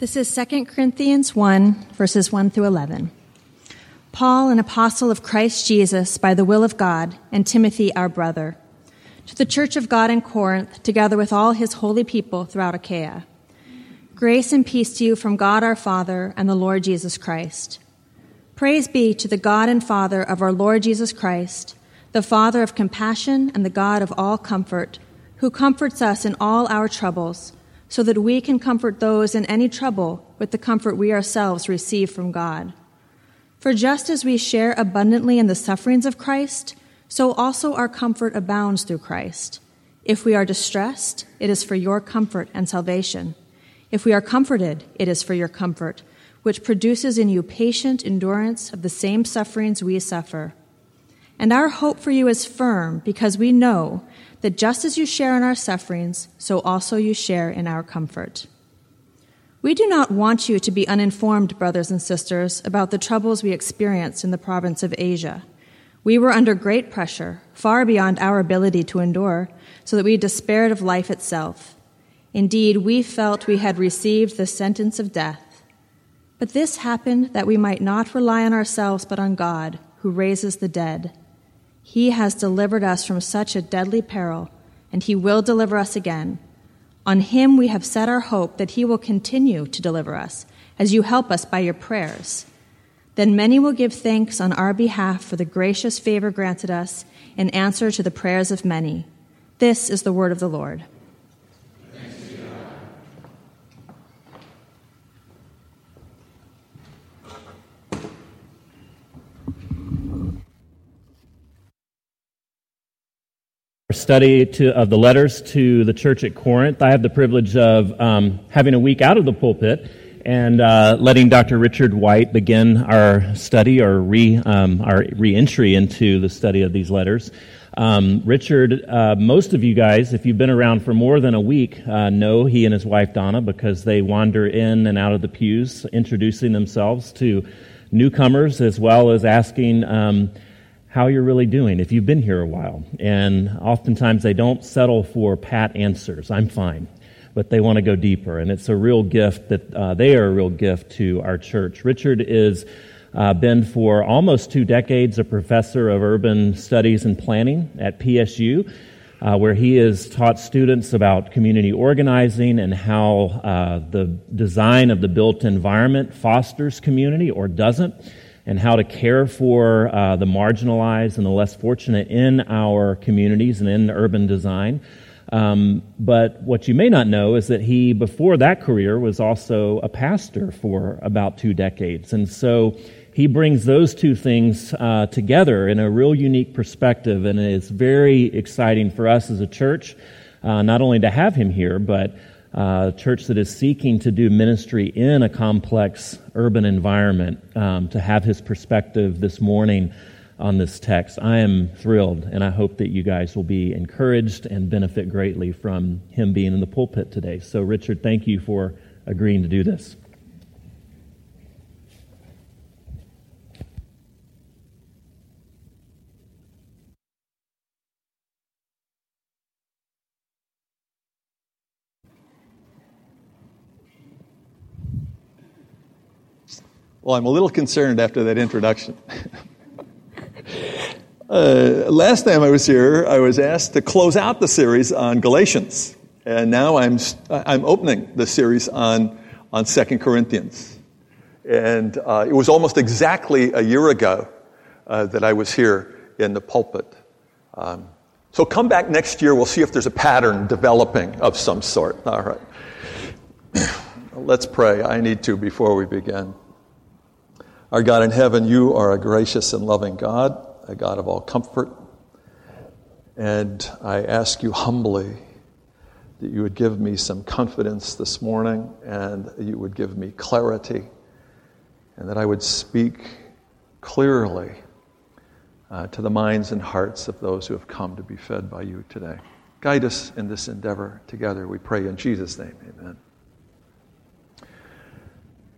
This is 2 Corinthians 1, verses 1 through 11. Paul, an apostle of Christ Jesus by the will of God, and Timothy, our brother, to the church of God in Corinth, together with all his holy people throughout Achaia. Grace and peace to you from God our Father and the Lord Jesus Christ. Praise be to the God and Father of our Lord Jesus Christ, the Father of compassion and the God of all comfort, who comforts us in all our troubles so that we can comfort those in any trouble with the comfort we ourselves receive from God. For just as we share abundantly in the sufferings of Christ, so also our comfort abounds through Christ. If we are distressed, it is for your comfort and salvation. If we are comforted, it is for your comfort, which produces in you patient endurance of the same sufferings we suffer. And our hope for you is firm because we know that just as you share in our sufferings, so also you share in our comfort. We do not want you to be uninformed, brothers and sisters, about the troubles we experienced in the province of Asia. We were under great pressure, far beyond our ability to endure, so that we despaired of life itself. Indeed, we felt we had received the sentence of death. But this happened that we might not rely on ourselves, but on God, who raises the dead. He has delivered us from such a deadly peril, and He will deliver us again. On Him we have set our hope that He will continue to deliver us, as you help us by your prayers. Then many will give thanks on our behalf for the gracious favor granted us in answer to the prayers of many. This is the word of the Lord. Study to, of the letters to the church at Corinth. I have the privilege of um, having a week out of the pulpit and uh, letting Dr. Richard White begin our study or re, um, our re-entry into the study of these letters. Um, Richard, uh, most of you guys, if you've been around for more than a week, uh, know he and his wife Donna because they wander in and out of the pews, introducing themselves to newcomers as well as asking um, how you're really doing if you've been here a while. And oftentimes they don't settle for pat answers. I'm fine. But they want to go deeper. And it's a real gift that uh, they are a real gift to our church. Richard is uh, been for almost two decades a professor of urban studies and planning at PSU. Uh, where he has taught students about community organizing and how uh, the design of the built environment fosters community or doesn't and how to care for uh, the marginalized and the less fortunate in our communities and in urban design. Um, but what you may not know is that he, before that career, was also a pastor for about two decades. And so he brings those two things uh, together in a real unique perspective, and it's very exciting for us as a church, uh, not only to have him here, but uh, church that is seeking to do ministry in a complex urban environment um, to have his perspective this morning on this text. I am thrilled, and I hope that you guys will be encouraged and benefit greatly from him being in the pulpit today. So, Richard, thank you for agreeing to do this. Well, I'm a little concerned after that introduction. uh, last time I was here, I was asked to close out the series on Galatians. And now I'm, I'm opening the series on, on 2 Corinthians. And uh, it was almost exactly a year ago uh, that I was here in the pulpit. Um, so come back next year. We'll see if there's a pattern developing of some sort. All right. Let's pray. I need to before we begin. Our God in heaven, you are a gracious and loving God, a God of all comfort. And I ask you humbly that you would give me some confidence this morning and you would give me clarity and that I would speak clearly uh, to the minds and hearts of those who have come to be fed by you today. Guide us in this endeavor together, we pray in Jesus' name. Amen.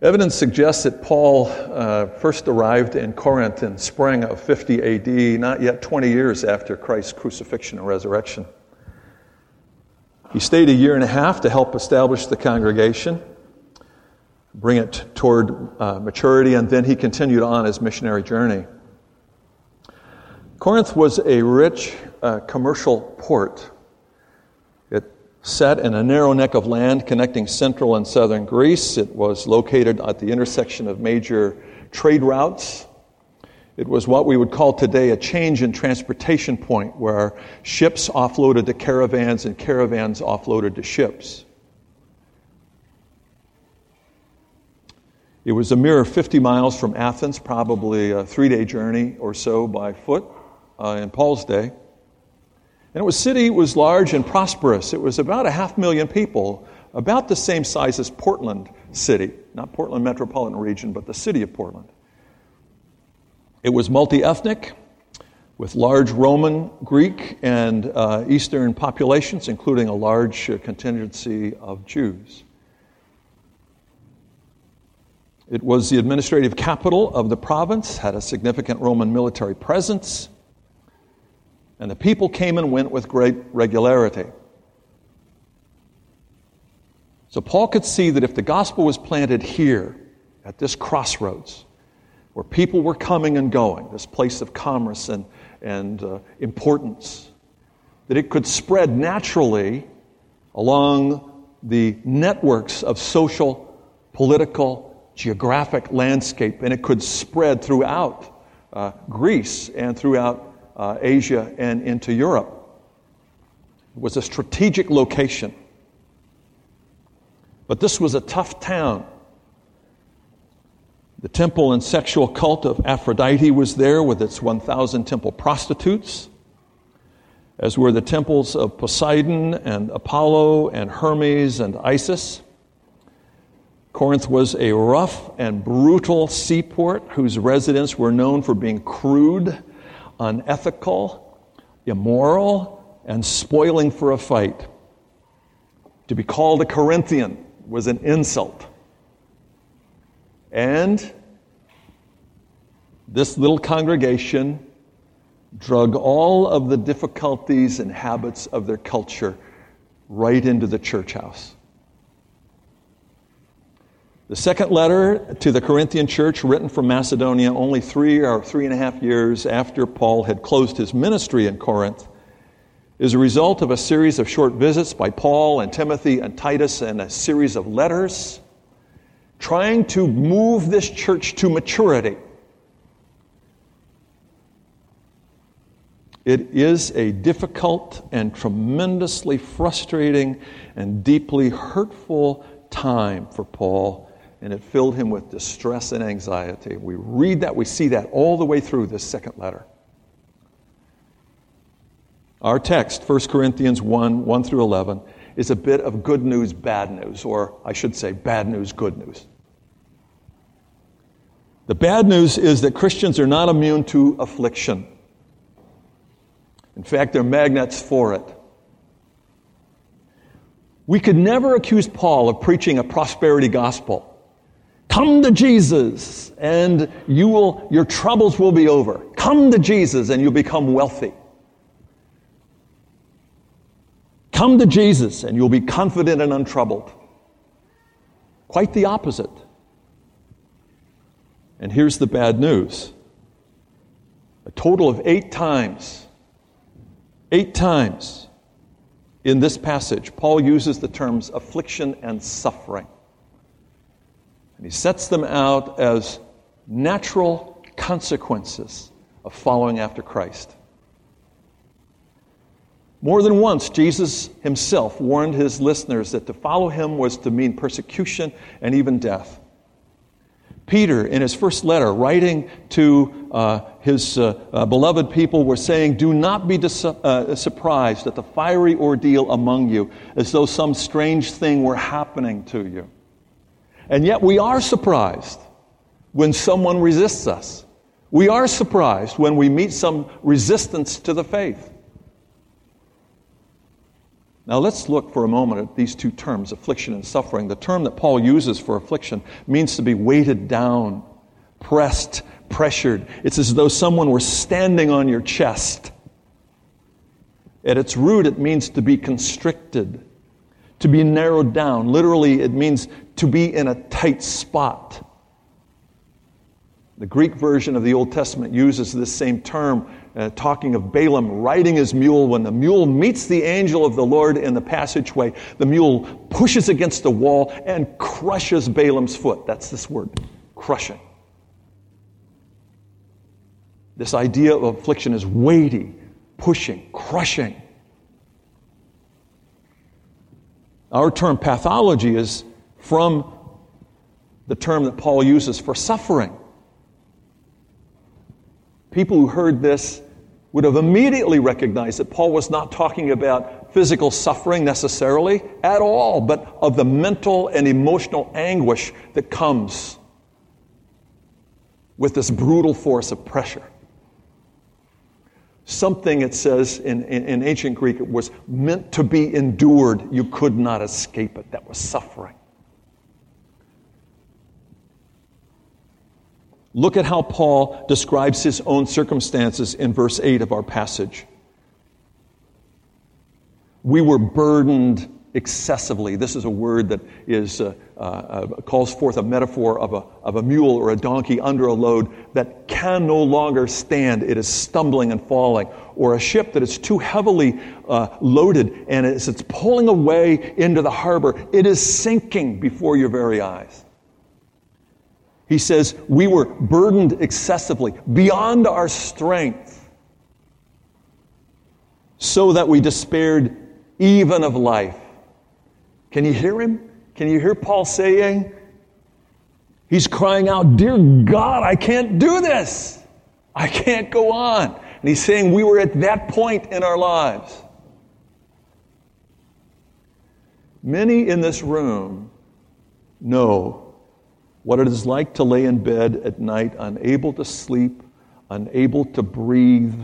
Evidence suggests that Paul uh, first arrived in Corinth in spring of 50 AD, not yet 20 years after Christ's crucifixion and resurrection. He stayed a year and a half to help establish the congregation. bring it toward uh, maturity, and then he continued on his missionary journey. Corinth was a rich uh, commercial port. Sat in a narrow neck of land connecting central and southern Greece. It was located at the intersection of major trade routes. It was what we would call today a change in transportation point where ships offloaded to caravans and caravans offloaded to ships. It was a mere 50 miles from Athens, probably a three day journey or so by foot uh, in Paul's day. And was city was large and prosperous. It was about a half million people, about the same size as Portland City, not Portland metropolitan region, but the city of Portland. It was multi ethnic, with large Roman, Greek, and uh, Eastern populations, including a large uh, contingency of Jews. It was the administrative capital of the province, had a significant Roman military presence, and the people came and went with great regularity. So Paul could see that if the gospel was planted here, at this crossroads, where people were coming and going, this place of commerce and, and uh, importance, that it could spread naturally along the networks of social, political, geographic landscape, and it could spread throughout uh, Greece and throughout uh, Asia and into Europe. It was a strategic location. But this was a tough town. The temple and sexual cult of Aphrodite was there with its 1,000 temple prostitutes, as were the temples of Poseidon and Apollo and Hermes and Isis. Corinth was a rough and brutal seaport whose residents were known for being crude, unethical, immoral, and spoiling for a fight. To be called a Corinthian was an insult. And this little congregation drug all of the difficulties and habits of their culture right into the church house. The second letter to the Corinthian church, written from Macedonia only three or three and a half years after Paul had closed his ministry in Corinth, is a result of a series of short visits by Paul and Timothy and Titus and a series of letters trying to move this church to maturity. It is a difficult and tremendously frustrating and deeply hurtful time for Paul and it filled him with distress and anxiety. We read that, we see that all the way through this second letter. Our text, 1 Corinthians 1 1 through 11, is a bit of good news, bad news, or I should say, bad news, good news. The bad news is that Christians are not immune to affliction. In fact, they're magnets for it. We could never accuse Paul of preaching a prosperity gospel. Come to Jesus and you will, your troubles will be over. Come to Jesus and you'll become wealthy. Come to Jesus and you'll be confident and untroubled. Quite the opposite. And here's the bad news a total of eight times, eight times in this passage, Paul uses the terms affliction and suffering. And he sets them out as natural consequences of following after Christ. More than once, Jesus himself warned his listeners that to follow him was to mean persecution and even death. Peter, in his first letter, writing to uh, his uh, uh, beloved people, was saying, Do not be dis- uh, surprised at the fiery ordeal among you, as though some strange thing were happening to you. And yet we are surprised when someone resists us. We are surprised when we meet some resistance to the faith. Now let's look for a moment at these two terms, affliction and suffering. The term that Paul uses for affliction means to be weighted down, pressed, pressured. It's as though someone were standing on your chest. At its root, it means to be constricted, to be narrowed down. Literally, it means to be in a tight spot. The Greek version of the Old Testament uses this same term, uh, talking of Balaam riding his mule. When the mule meets the angel of the Lord in the passageway, the mule pushes against the wall and crushes Balaam's foot. That's this word, crushing. This idea of affliction is weighty, pushing, crushing. Our term pathology is from the term that Paul uses for suffering. People who heard this would have immediately recognized that Paul was not talking about physical suffering necessarily at all, but of the mental and emotional anguish that comes with this brutal force of pressure. Something, it says in, in, in ancient Greek, it was meant to be endured. You could not escape it. That was suffering. Look at how Paul describes his own circumstances in verse 8 of our passage. We were burdened excessively. This is a word that is, uh, uh, calls forth a metaphor of a, of a mule or a donkey under a load that can no longer stand. It is stumbling and falling. Or a ship that is too heavily uh, loaded and as it's pulling away into the harbor, it is sinking before your very eyes. He says, We were burdened excessively, beyond our strength, so that we despaired even of life. Can you hear him? Can you hear Paul saying? He's crying out, Dear God, I can't do this. I can't go on. And he's saying we were at that point in our lives. Many in this room know what it is like to lay in bed at night, unable to sleep, unable to breathe,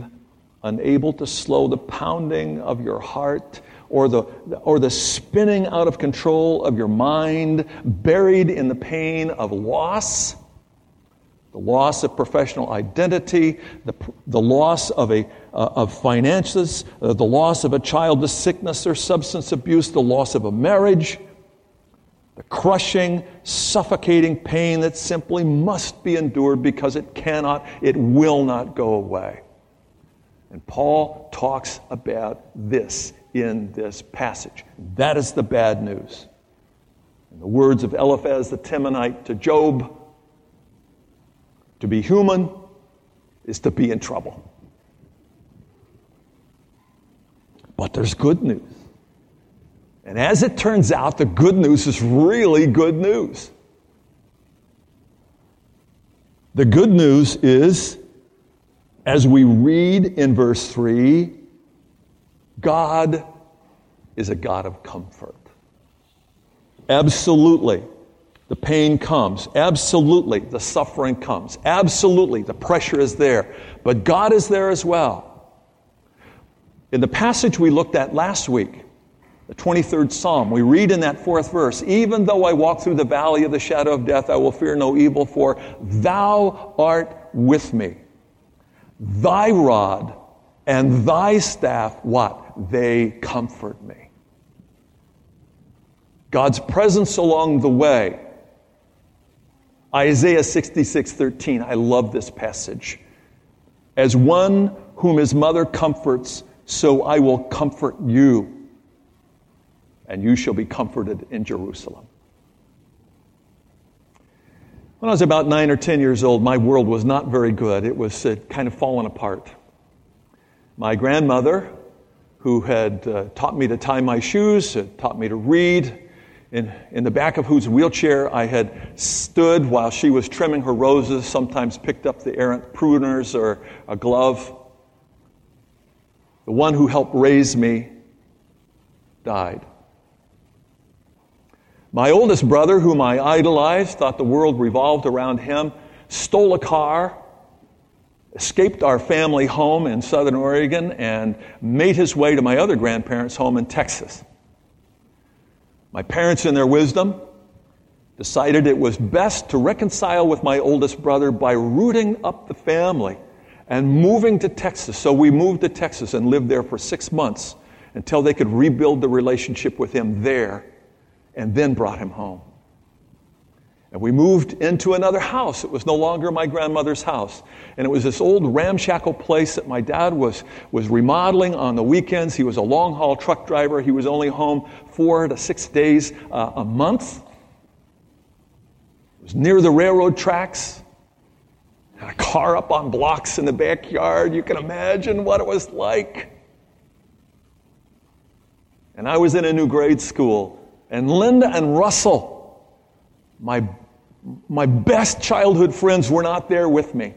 unable to slow the pounding of your heart or the, or the spinning out of control of your mind, buried in the pain of loss, the loss of professional identity, the, the loss of, a, uh, of finances, uh, the loss of a child to sickness or substance abuse, the loss of a marriage the crushing, suffocating pain that simply must be endured because it cannot, it will not go away. And Paul talks about this in this passage. That is the bad news. In the words of Eliphaz the Temanite to Job, to be human is to be in trouble. But there's good news. And as it turns out, the good news is really good news. The good news is, as we read in verse 3, God is a God of comfort. Absolutely, the pain comes. Absolutely, the suffering comes. Absolutely, the pressure is there. But God is there as well. In the passage we looked at last week, the 23rd Psalm, we read in that fourth verse, Even though I walk through the valley of the shadow of death, I will fear no evil, for thou art with me. Thy rod and thy staff, what? They comfort me. God's presence along the way. Isaiah 66 13. I love this passage. As one whom his mother comforts, so I will comfort you and you shall be comforted in Jerusalem. When I was about nine or ten years old, my world was not very good. It was uh, kind of fallen apart. My grandmother, who had uh, taught me to tie my shoes, had taught me to read, in, in the back of whose wheelchair I had stood while she was trimming her roses, sometimes picked up the errant pruners or a glove. The one who helped raise me died. My oldest brother, whom I idolized, thought the world revolved around him, stole a car, escaped our family home in southern Oregon, and made his way to my other grandparents' home in Texas. My parents, in their wisdom, decided it was best to reconcile with my oldest brother by rooting up the family and moving to Texas. So we moved to Texas and lived there for six months until they could rebuild the relationship with him there and then brought him home. And we moved into another house. It was no longer my grandmother's house. And it was this old ramshackle place that my dad was, was remodeling on the weekends. He was a long haul truck driver. He was only home four to six days uh, a month. It was near the railroad tracks. Had a car up on blocks in the backyard. You can imagine what it was like. And I was in a new grade school. And Linda and Russell, my, my best childhood friends were not there with me.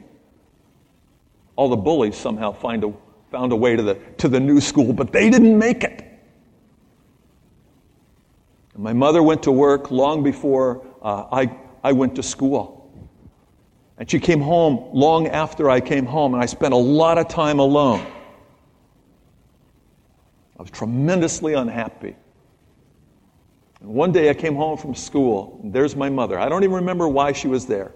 All the bullies somehow find a, found a way to the, to the new school, but they didn't make it. And my mother went to work long before uh, I, I went to school. And she came home long after I came home, and I spent a lot of time alone. I was tremendously unhappy. One day I came home from school, and there's my mother. I don't even remember why she was there.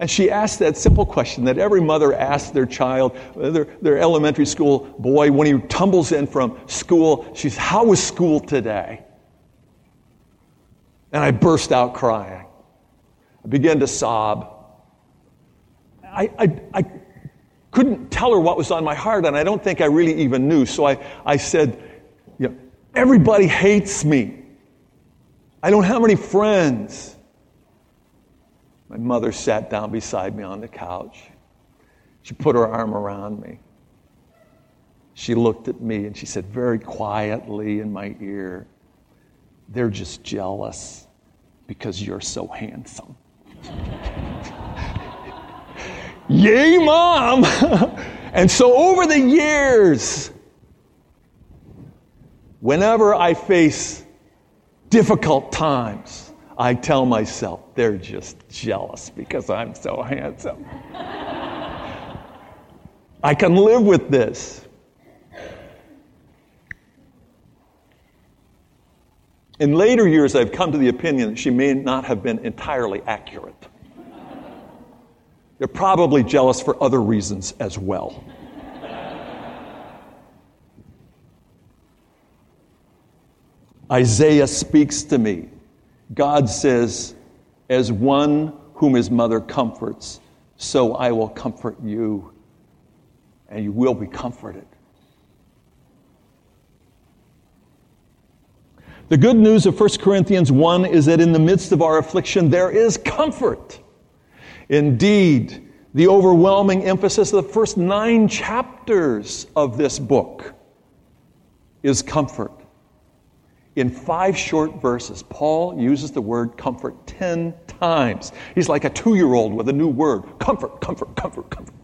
And she asked that simple question that every mother asks their child, their, their elementary school boy, when he tumbles in from school. She's, How was school today? And I burst out crying. I began to sob. I, I, I couldn't tell her what was on my heart, and I don't think I really even knew. So I, I said, you know, Everybody hates me. I don't have any friends. My mother sat down beside me on the couch. She put her arm around me. She looked at me and she said very quietly in my ear, They're just jealous because you're so handsome. Yay, mom! and so over the years, whenever I face difficult times, I tell myself they're just jealous because I'm so handsome. I can live with this. In later years, I've come to the opinion that she may not have been entirely accurate. They're probably jealous for other reasons as well. Isaiah speaks to me. God says, As one whom his mother comforts, so I will comfort you, and you will be comforted. The good news of 1 Corinthians 1 is that in the midst of our affliction, there is comfort. Indeed, the overwhelming emphasis of the first nine chapters of this book is comfort. In five short verses, Paul uses the word comfort 10 times. He's like a two year old with a new word comfort, comfort, comfort, comfort.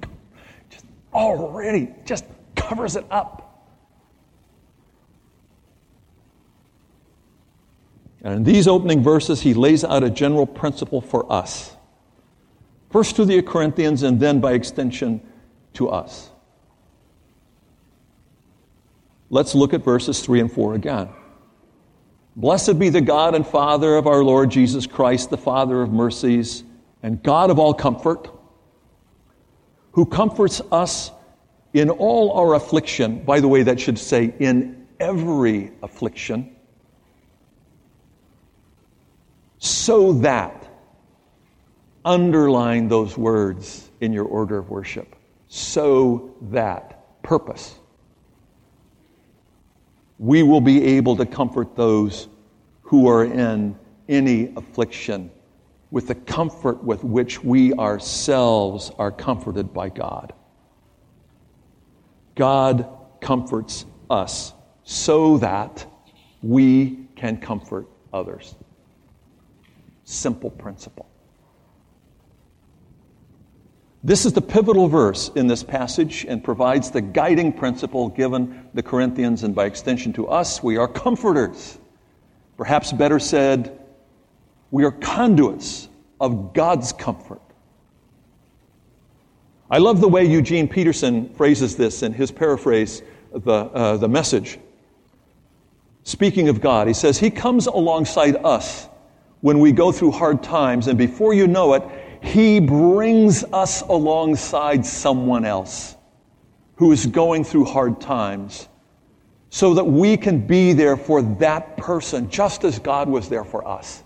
Just already just covers it up. And in these opening verses, he lays out a general principle for us. First to the Corinthians, and then by extension to us. Let's look at verses 3 and 4 again. Blessed be the God and Father of our Lord Jesus Christ, the Father of mercies and God of all comfort, who comforts us in all our affliction. By the way, that should say in every affliction, so that, underline those words in your order of worship, so that, purpose we will be able to comfort those who are in any affliction with the comfort with which we ourselves are comforted by God. God comforts us so that we can comfort others. Simple principle. This is the pivotal verse in this passage and provides the guiding principle given the Corinthians and by extension to us. We are comforters. Perhaps better said, we are conduits of God's comfort. I love the way Eugene Peterson phrases this in his paraphrase, the, uh, the message. Speaking of God, he says, He comes alongside us when we go through hard times, and before you know it, he brings us alongside someone else who is going through hard times so that we can be there for that person just as God was there for us.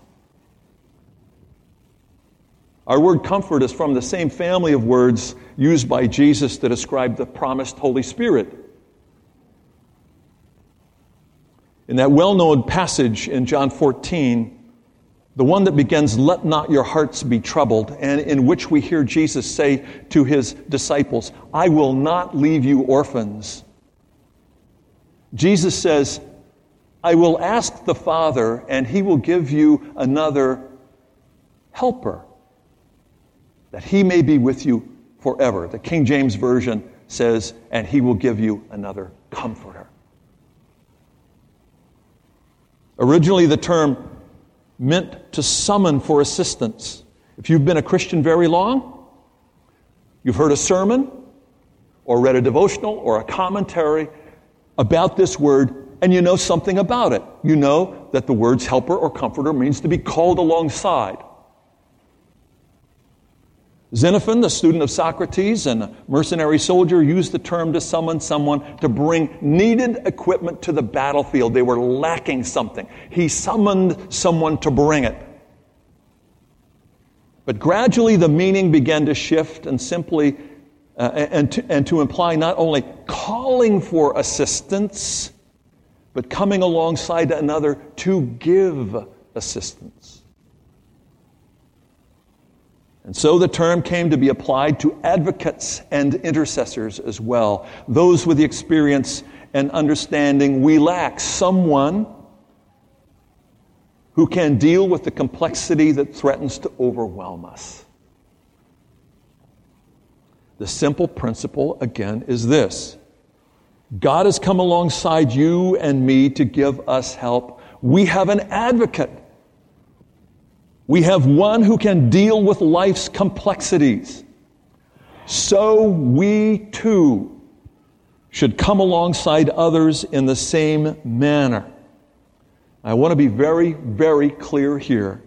Our word comfort is from the same family of words used by Jesus to describe the promised Holy Spirit. In that well known passage in John 14, the one that begins, Let not your hearts be troubled, and in which we hear Jesus say to his disciples, I will not leave you orphans. Jesus says, I will ask the Father, and he will give you another helper that he may be with you forever. The King James Version says, and he will give you another comforter. Originally, the term meant to summon for assistance. If you've been a Christian very long, you've heard a sermon, or read a devotional, or a commentary about this word, and you know something about it. You know that the words helper or comforter means to be called alongside. Xenophon, the student of Socrates and a mercenary soldier, used the term to summon someone to bring needed equipment to the battlefield. They were lacking something. He summoned someone to bring it. But gradually the meaning began to shift and simply uh, and, to, and to imply not only calling for assistance, but coming alongside another to give assistance. And so the term came to be applied to advocates and intercessors as well, those with the experience and understanding we lack, someone who can deal with the complexity that threatens to overwhelm us. The simple principle, again, is this God has come alongside you and me to give us help. We have an advocate we have one who can deal with life's complexities. So we too should come alongside others in the same manner. I want to be very, very clear here.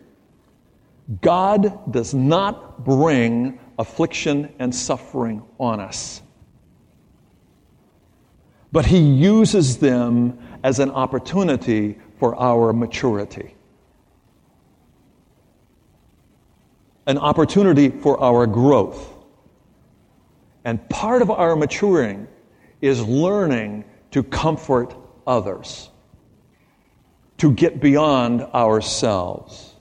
God does not bring affliction and suffering on us, but He uses them as an opportunity for our maturity. An opportunity for our growth. And part of our maturing is learning to comfort others, to get beyond ourselves.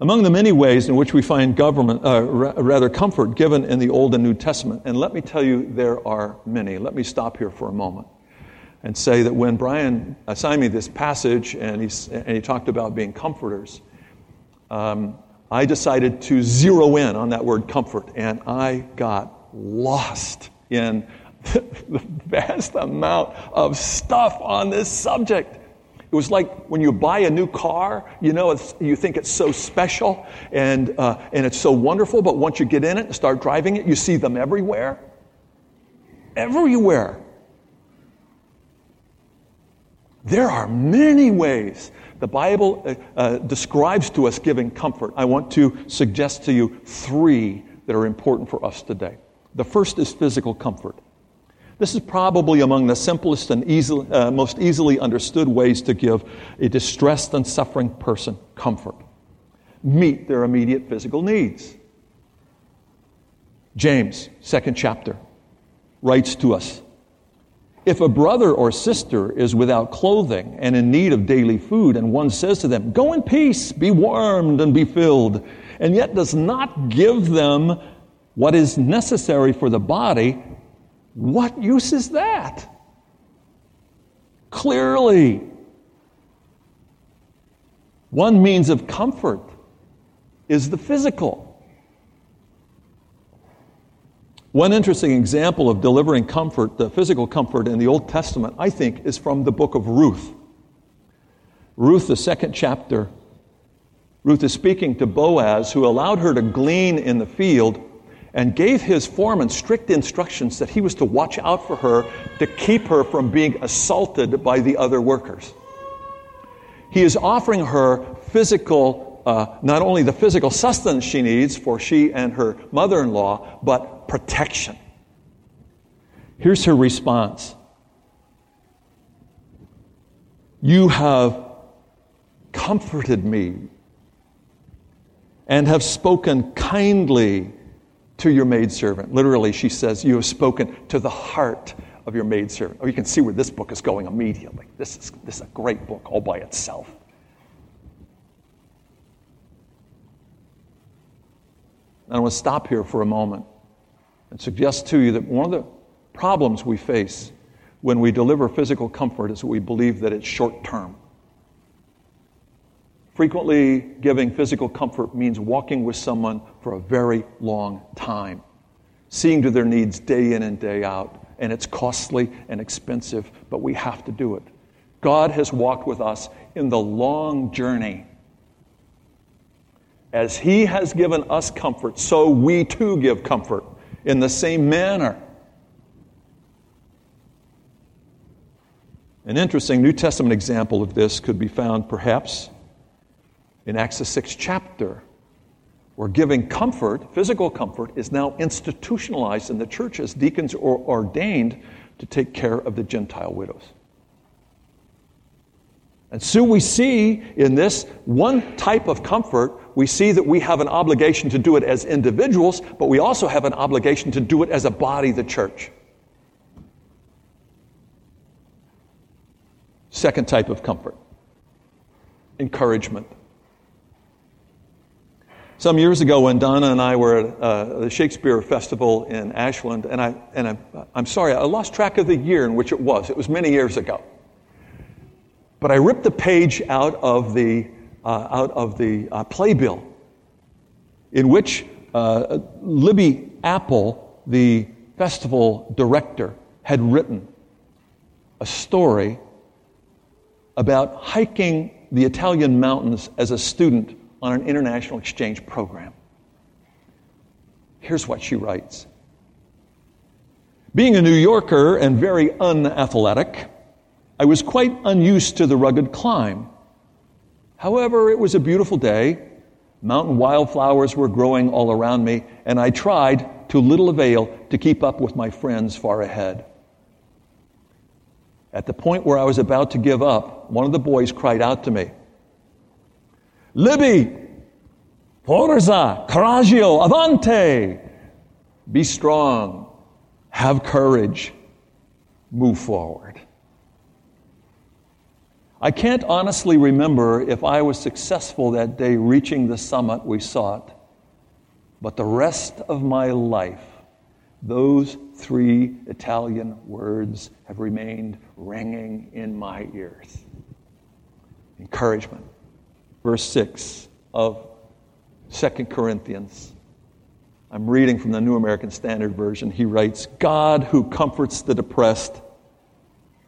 Among the many ways in which we find government, uh, rather comfort given in the Old and New Testament, and let me tell you, there are many. Let me stop here for a moment and say that when Brian assigned me this passage and he, and he talked about being comforters, um, I decided to zero in on that word comfort, and I got lost in the vast amount of stuff on this subject. It was like when you buy a new car, you know, you think it's so special and, uh, and it's so wonderful, but once you get in it and start driving it, you see them everywhere. Everywhere. There are many ways the Bible uh, uh, describes to us giving comfort. I want to suggest to you three that are important for us today. The first is physical comfort. This is probably among the simplest and easily, uh, most easily understood ways to give a distressed and suffering person comfort. Meet their immediate physical needs. James, second chapter, writes to us if a brother or sister is without clothing and in need of daily food, and one says to them, Go in peace, be warmed and be filled, and yet does not give them what is necessary for the body, what use is that? Clearly, one means of comfort is the physical. One interesting example of delivering comfort, the physical comfort in the Old Testament, I think, is from the book of Ruth. Ruth, the second chapter, Ruth is speaking to Boaz, who allowed her to glean in the field and gave his foreman strict instructions that he was to watch out for her to keep her from being assaulted by the other workers. He is offering her physical, uh, not only the physical sustenance she needs for she and her mother in law, but protection. Here's her response You have comforted me and have spoken kindly to your maidservant. Literally, she says, You have spoken to the heart of your maidservant. Oh, you can see where this book is going immediately. This is, this is a great book all by itself. And I want to stop here for a moment and suggest to you that one of the problems we face when we deliver physical comfort is we believe that it's short term. Frequently, giving physical comfort means walking with someone for a very long time, seeing to their needs day in and day out. And it's costly and expensive, but we have to do it. God has walked with us in the long journey. As He has given us comfort, so we too give comfort in the same manner. An interesting New Testament example of this could be found perhaps in Acts the sixth chapter, where giving comfort, physical comfort, is now institutionalized in the church as deacons are ordained to take care of the Gentile widows. And so we see in this one type of comfort, we see that we have an obligation to do it as individuals, but we also have an obligation to do it as a body, the church. Second type of comfort encouragement. Some years ago, when Donna and I were at uh, the Shakespeare Festival in Ashland, and, I, and I, I'm sorry, I lost track of the year in which it was. It was many years ago. But I ripped the page out of the, uh, out of the uh, playbill in which uh, Libby Appel, the festival director, had written a story about hiking the Italian mountains as a student on an international exchange program. Here's what she writes Being a New Yorker and very unathletic, I was quite unused to the rugged climb. However, it was a beautiful day. Mountain wildflowers were growing all around me, and I tried, to little avail, to keep up with my friends far ahead. At the point where I was about to give up, one of the boys cried out to me, Libby, forza, coraggio, avante. Be strong, have courage, move forward. I can't honestly remember if I was successful that day reaching the summit we sought, but the rest of my life, those three Italian words have remained ringing in my ears. Encouragement verse 6 of 2 Corinthians. I'm reading from the New American Standard Version. He writes, God who comforts the depressed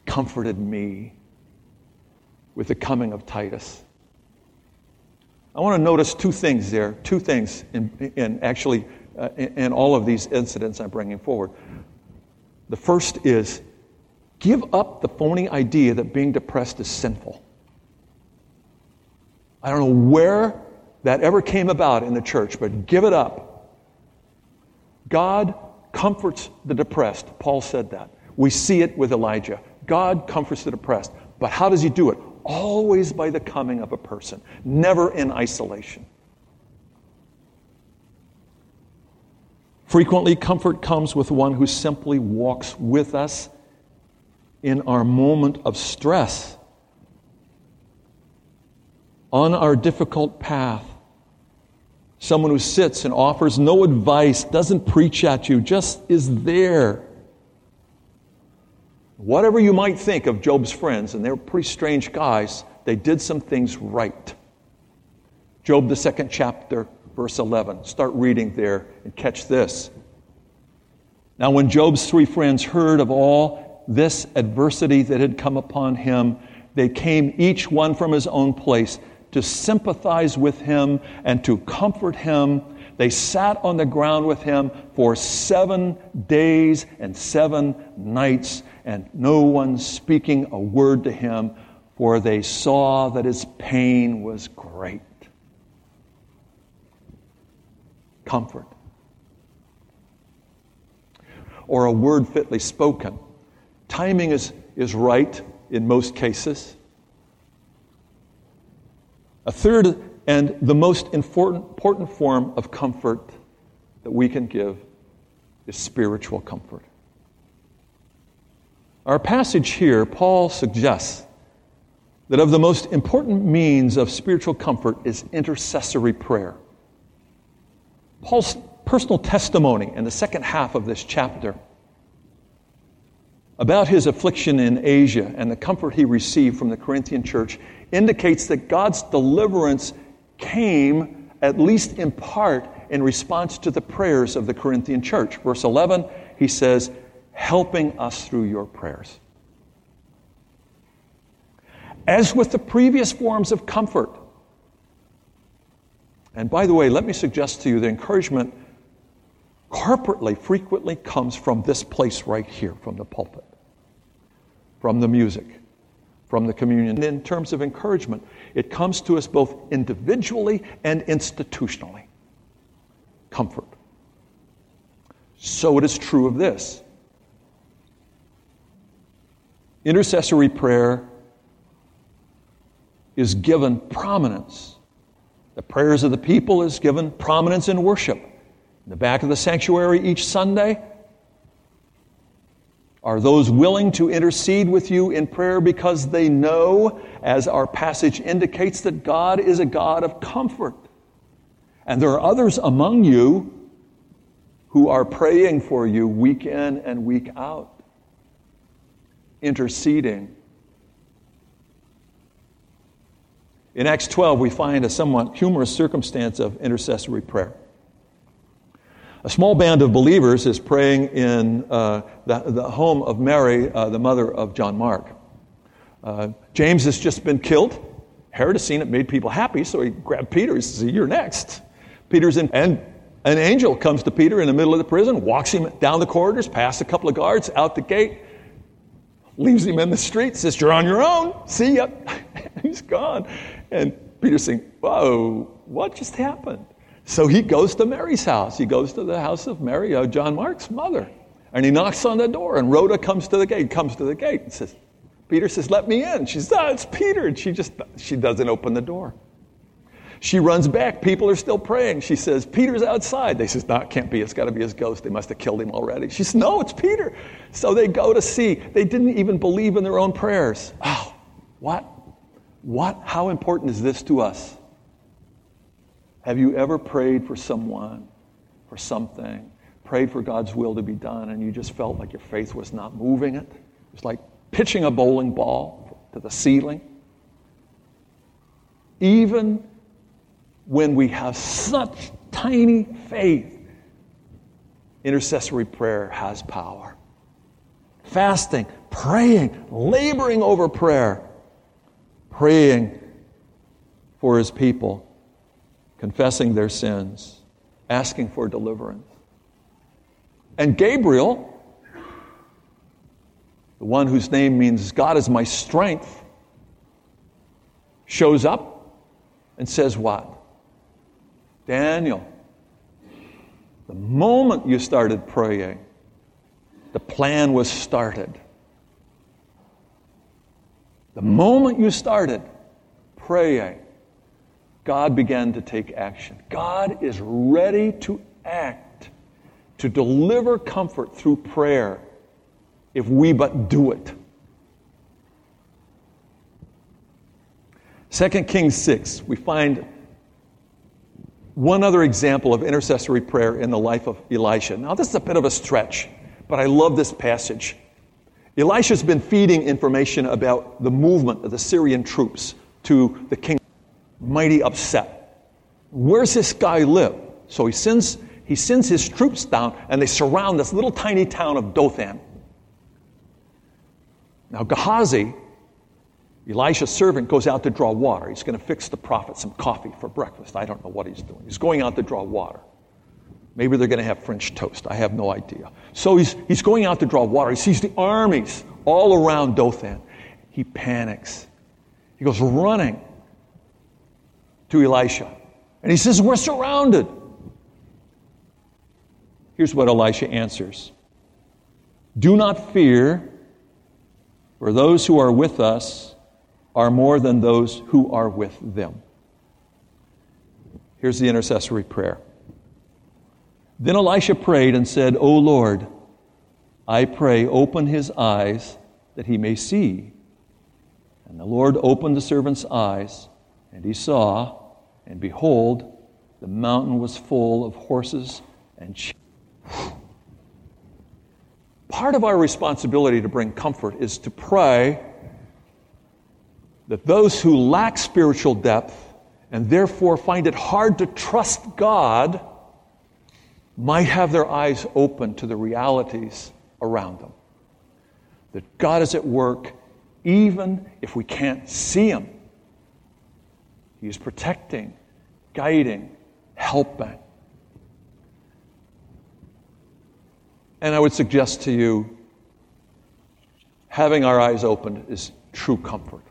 comforted me with the coming of Titus. I want to notice two things there, two things in, in actually uh, in, in all of these incidents I'm bringing forward. The first is give up the phony idea that being depressed is sinful. I don't know where that ever came about in the church, but give it up. God comforts the depressed. Paul said that. We see it with Elijah. God comforts the depressed. But how does he do it? Always by the coming of a person, never in isolation. Frequently, comfort comes with one who simply walks with us in our moment of stress on our difficult path. Someone who sits and offers no advice, doesn't preach at you, just is there. Whatever you might think of Job's friends, and they were pretty strange guys, they did some things right. Job, the second chapter, verse 11. Start reading there and catch this. Now, when Job's three friends heard of all this adversity that had come upon him, they came each one from his own place to sympathize with him and to comfort him. They sat on the ground with him for seven days and seven nights, and no one speaking a word to him, for they saw that his pain was great. Comfort. or a word fitly spoken. Timing is, is right in most cases. A third and the most important, form of comfort that we can give is spiritual comfort. Our passage here, Paul suggests that of the most important means of spiritual comfort is intercessory prayer. Paul's personal testimony in the second half of this chapter about his affliction in Asia and the comfort he received from the Corinthian church indicates that God's deliverance came, at least in part, in response to the prayers of the Corinthian church. Verse 11, he says, helping us through your prayers. As with the previous forms of comfort, and by the way, let me suggest to you the encouragement corporately frequently comes from this place right here, from the pulpit, from the music, from the communion. In terms of encouragement, it comes to us both individually and institutionally. Comfort. So it is true of this. Intercessory prayer is given prominence. The prayers of the people is given prominence in worship. In the back of the sanctuary each Sunday are those willing to intercede with you in prayer because they know, as our passage indicates, that God is a God of comfort. And there are others among you who are praying for you week in and week out, interceding In Acts 12, we find a somewhat humorous circumstance of intercessory prayer. A small band of believers is praying in uh, the, the, home of Mary, uh, the mother of John Mark. Uh, James has just been killed. Herod has seen it, made people happy, so he grabbed Peter. He says, You're next. Peter's in, and an angel comes to Peter in the middle of the prison, walks him down the corridors, past a couple of guards, out the gate, leaves him in the street, says, You're on your own. See ya. He's gone. And Peter's saying, Whoa, what just happened? So he goes to Mary's house. He goes to the house of Mary, uh, John Mark's mother. And he knocks on the door, and Rhoda comes to the gate, comes to the gate and says, Peter says, Let me in. She says, Oh, it's Peter. And she just, she doesn't open the door. She runs back. People are still praying. She says, Peter's outside. They says, No, it can't be. It's got to be his ghost. They must have killed him already. She says, No, it's Peter. So they go to see. They didn't even believe in their own prayers. Oh, what? What, how important is this to us? Have you ever prayed for someone, for something, prayed for God's will to be done, and you just felt like your faith was not moving it? It's like pitching a bowling ball to the ceiling. Even when we have such tiny faith, intercessory prayer has power. Fasting, praying, laboring over prayer praying for his people, confessing their sins, asking for deliverance. And Gabriel, the one whose name means God is my strength, shows up and says, What? Daniel, the moment you started praying, the plan was started. The moment you started praying, God began to take action. God is ready to act, to deliver comfort through prayer if we but do it. 2 Kings 6, we find one other example of intercessory prayer in the life of Elisha. Now, this is a bit of a stretch, but I love this passage. Elisha's been feeding information about the movement of the Syrian troops to the king. Mighty upset. Where's this guy live? So he sends, he sends his troops down and they surround this little tiny town of Dothan. Now, Gehazi, Elisha's servant, goes out to draw water. He's going to fix the prophet some coffee for breakfast. I don't know what he's doing. He's going out to draw water. Maybe they're going to have French toast. I have no idea. So he's, he's going out to draw water. He sees the armies all around Dothan. He panics. He goes running to Elisha. And he says, We're surrounded. Here's what Elisha answers Do not fear, for those who are with us are more than those who are with them. Here's the intercessory prayer. Then Elisha prayed and said, O Lord, I pray, open his eyes that he may see. And the Lord opened the servant's eyes, and he saw, and behold, the mountain was full of horses and sheep. Part of our responsibility to bring comfort is to pray that those who lack spiritual depth and therefore find it hard to trust God might have their eyes open to the realities around them. That God is at work even if we can't see Him. He's protecting, guiding, helping. And I would suggest to you having our eyes opened is true comfort.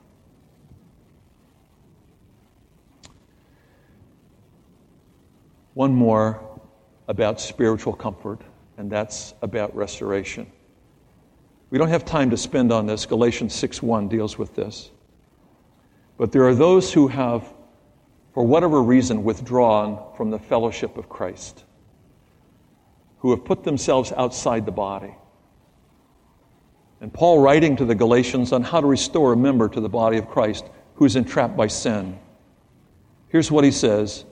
One more about spiritual comfort, and that's about restoration. We don't have time to spend on this. Galatians 6:1 deals with this. But there are those who have for whatever reason withdrawn from the fellowship of Christ, who have put themselves outside the body. And Paul writing to the Galatians on how to restore a member to the body of Christ who's entrapped by sin. Here's what he says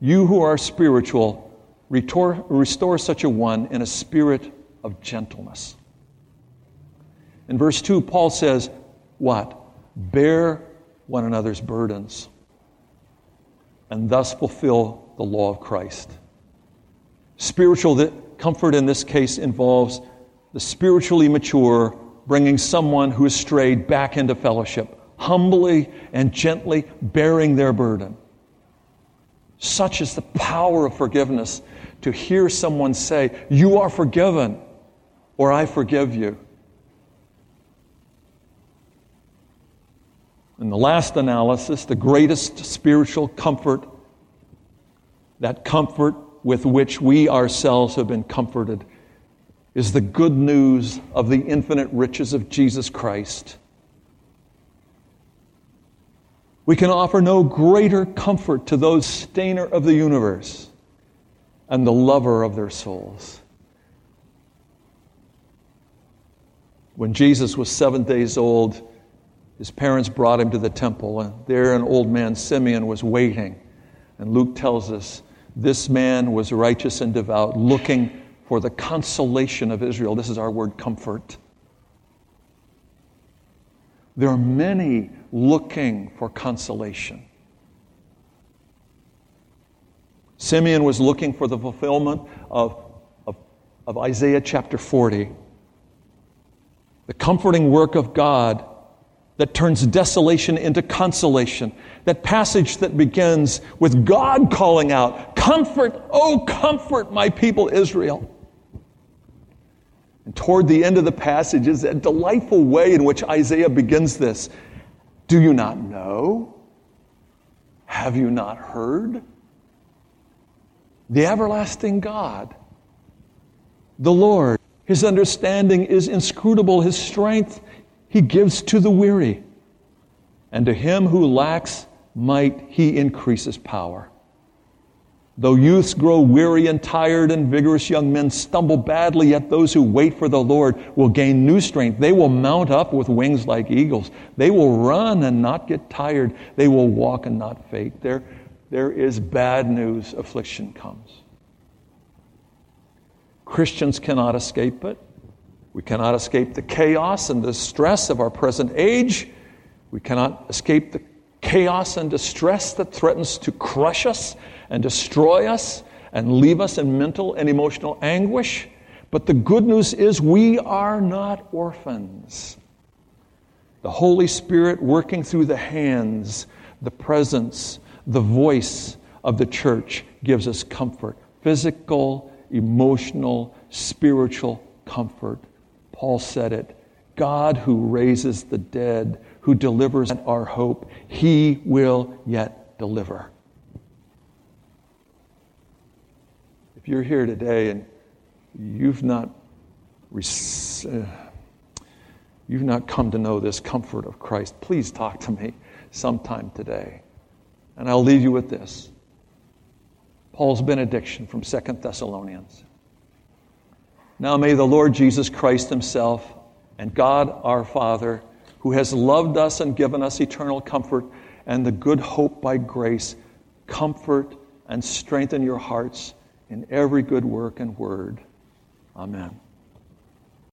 You who are spiritual, Restore, restore such a one in a spirit of gentleness. In verse 2, Paul says, What? Bear one another's burdens and thus fulfill the law of Christ. Spiritual comfort in this case involves the spiritually mature bringing someone who has strayed back into fellowship, humbly and gently bearing their burden. Such is the power of forgiveness to hear someone say, You are forgiven, or I forgive you. In the last analysis, the greatest spiritual comfort, that comfort with which we ourselves have been comforted, is the good news of the infinite riches of Jesus Christ. We can offer no greater comfort to those stainer of the universe and the lover of their souls. When Jesus was seven days old, his parents brought him to the temple, and there an old man, Simeon, was waiting. And Luke tells us this man was righteous and devout, looking for the consolation of Israel. This is our word comfort. There are many looking for consolation. Simeon was looking for the fulfillment of, of, of Isaiah chapter 40. The comforting work of God that turns desolation into consolation. That passage that begins with God calling out, Comfort, oh, comfort my people Israel. And toward the end of the passage is a delightful way in which Isaiah begins this. Do you not know? Have you not heard? the everlasting God, the Lord. His understanding is inscrutable, His strength He gives to the weary. And to him who lacks might, He increases power. Though youths grow weary and tired, and vigorous young men stumble badly, yet those who wait for the Lord will gain new strength. They will mount up with wings like eagles. They will run and not get tired. They will walk and not faint. Their there is bad news, affliction comes. Christians cannot escape it. We cannot escape the chaos and the stress of our present age. We cannot escape the chaos and distress that threatens to crush us and destroy us and leave us in mental and emotional anguish. But the good news is we are not orphans. The Holy Spirit working through the hands, the presence, the voice of the church gives us comfort physical, emotional, spiritual comfort. Paul said it God who raises the dead, who delivers our hope, he will yet deliver. If you're here today and you've not uh, you've not come to know this comfort of Christ, please talk to me sometime today. And I'll leave you with this Paul's benediction from Second Thessalonians. Now may the Lord Jesus Christ Himself and God our Father, who has loved us and given us eternal comfort and the good hope by grace, comfort and strengthen your hearts in every good work and word. Amen.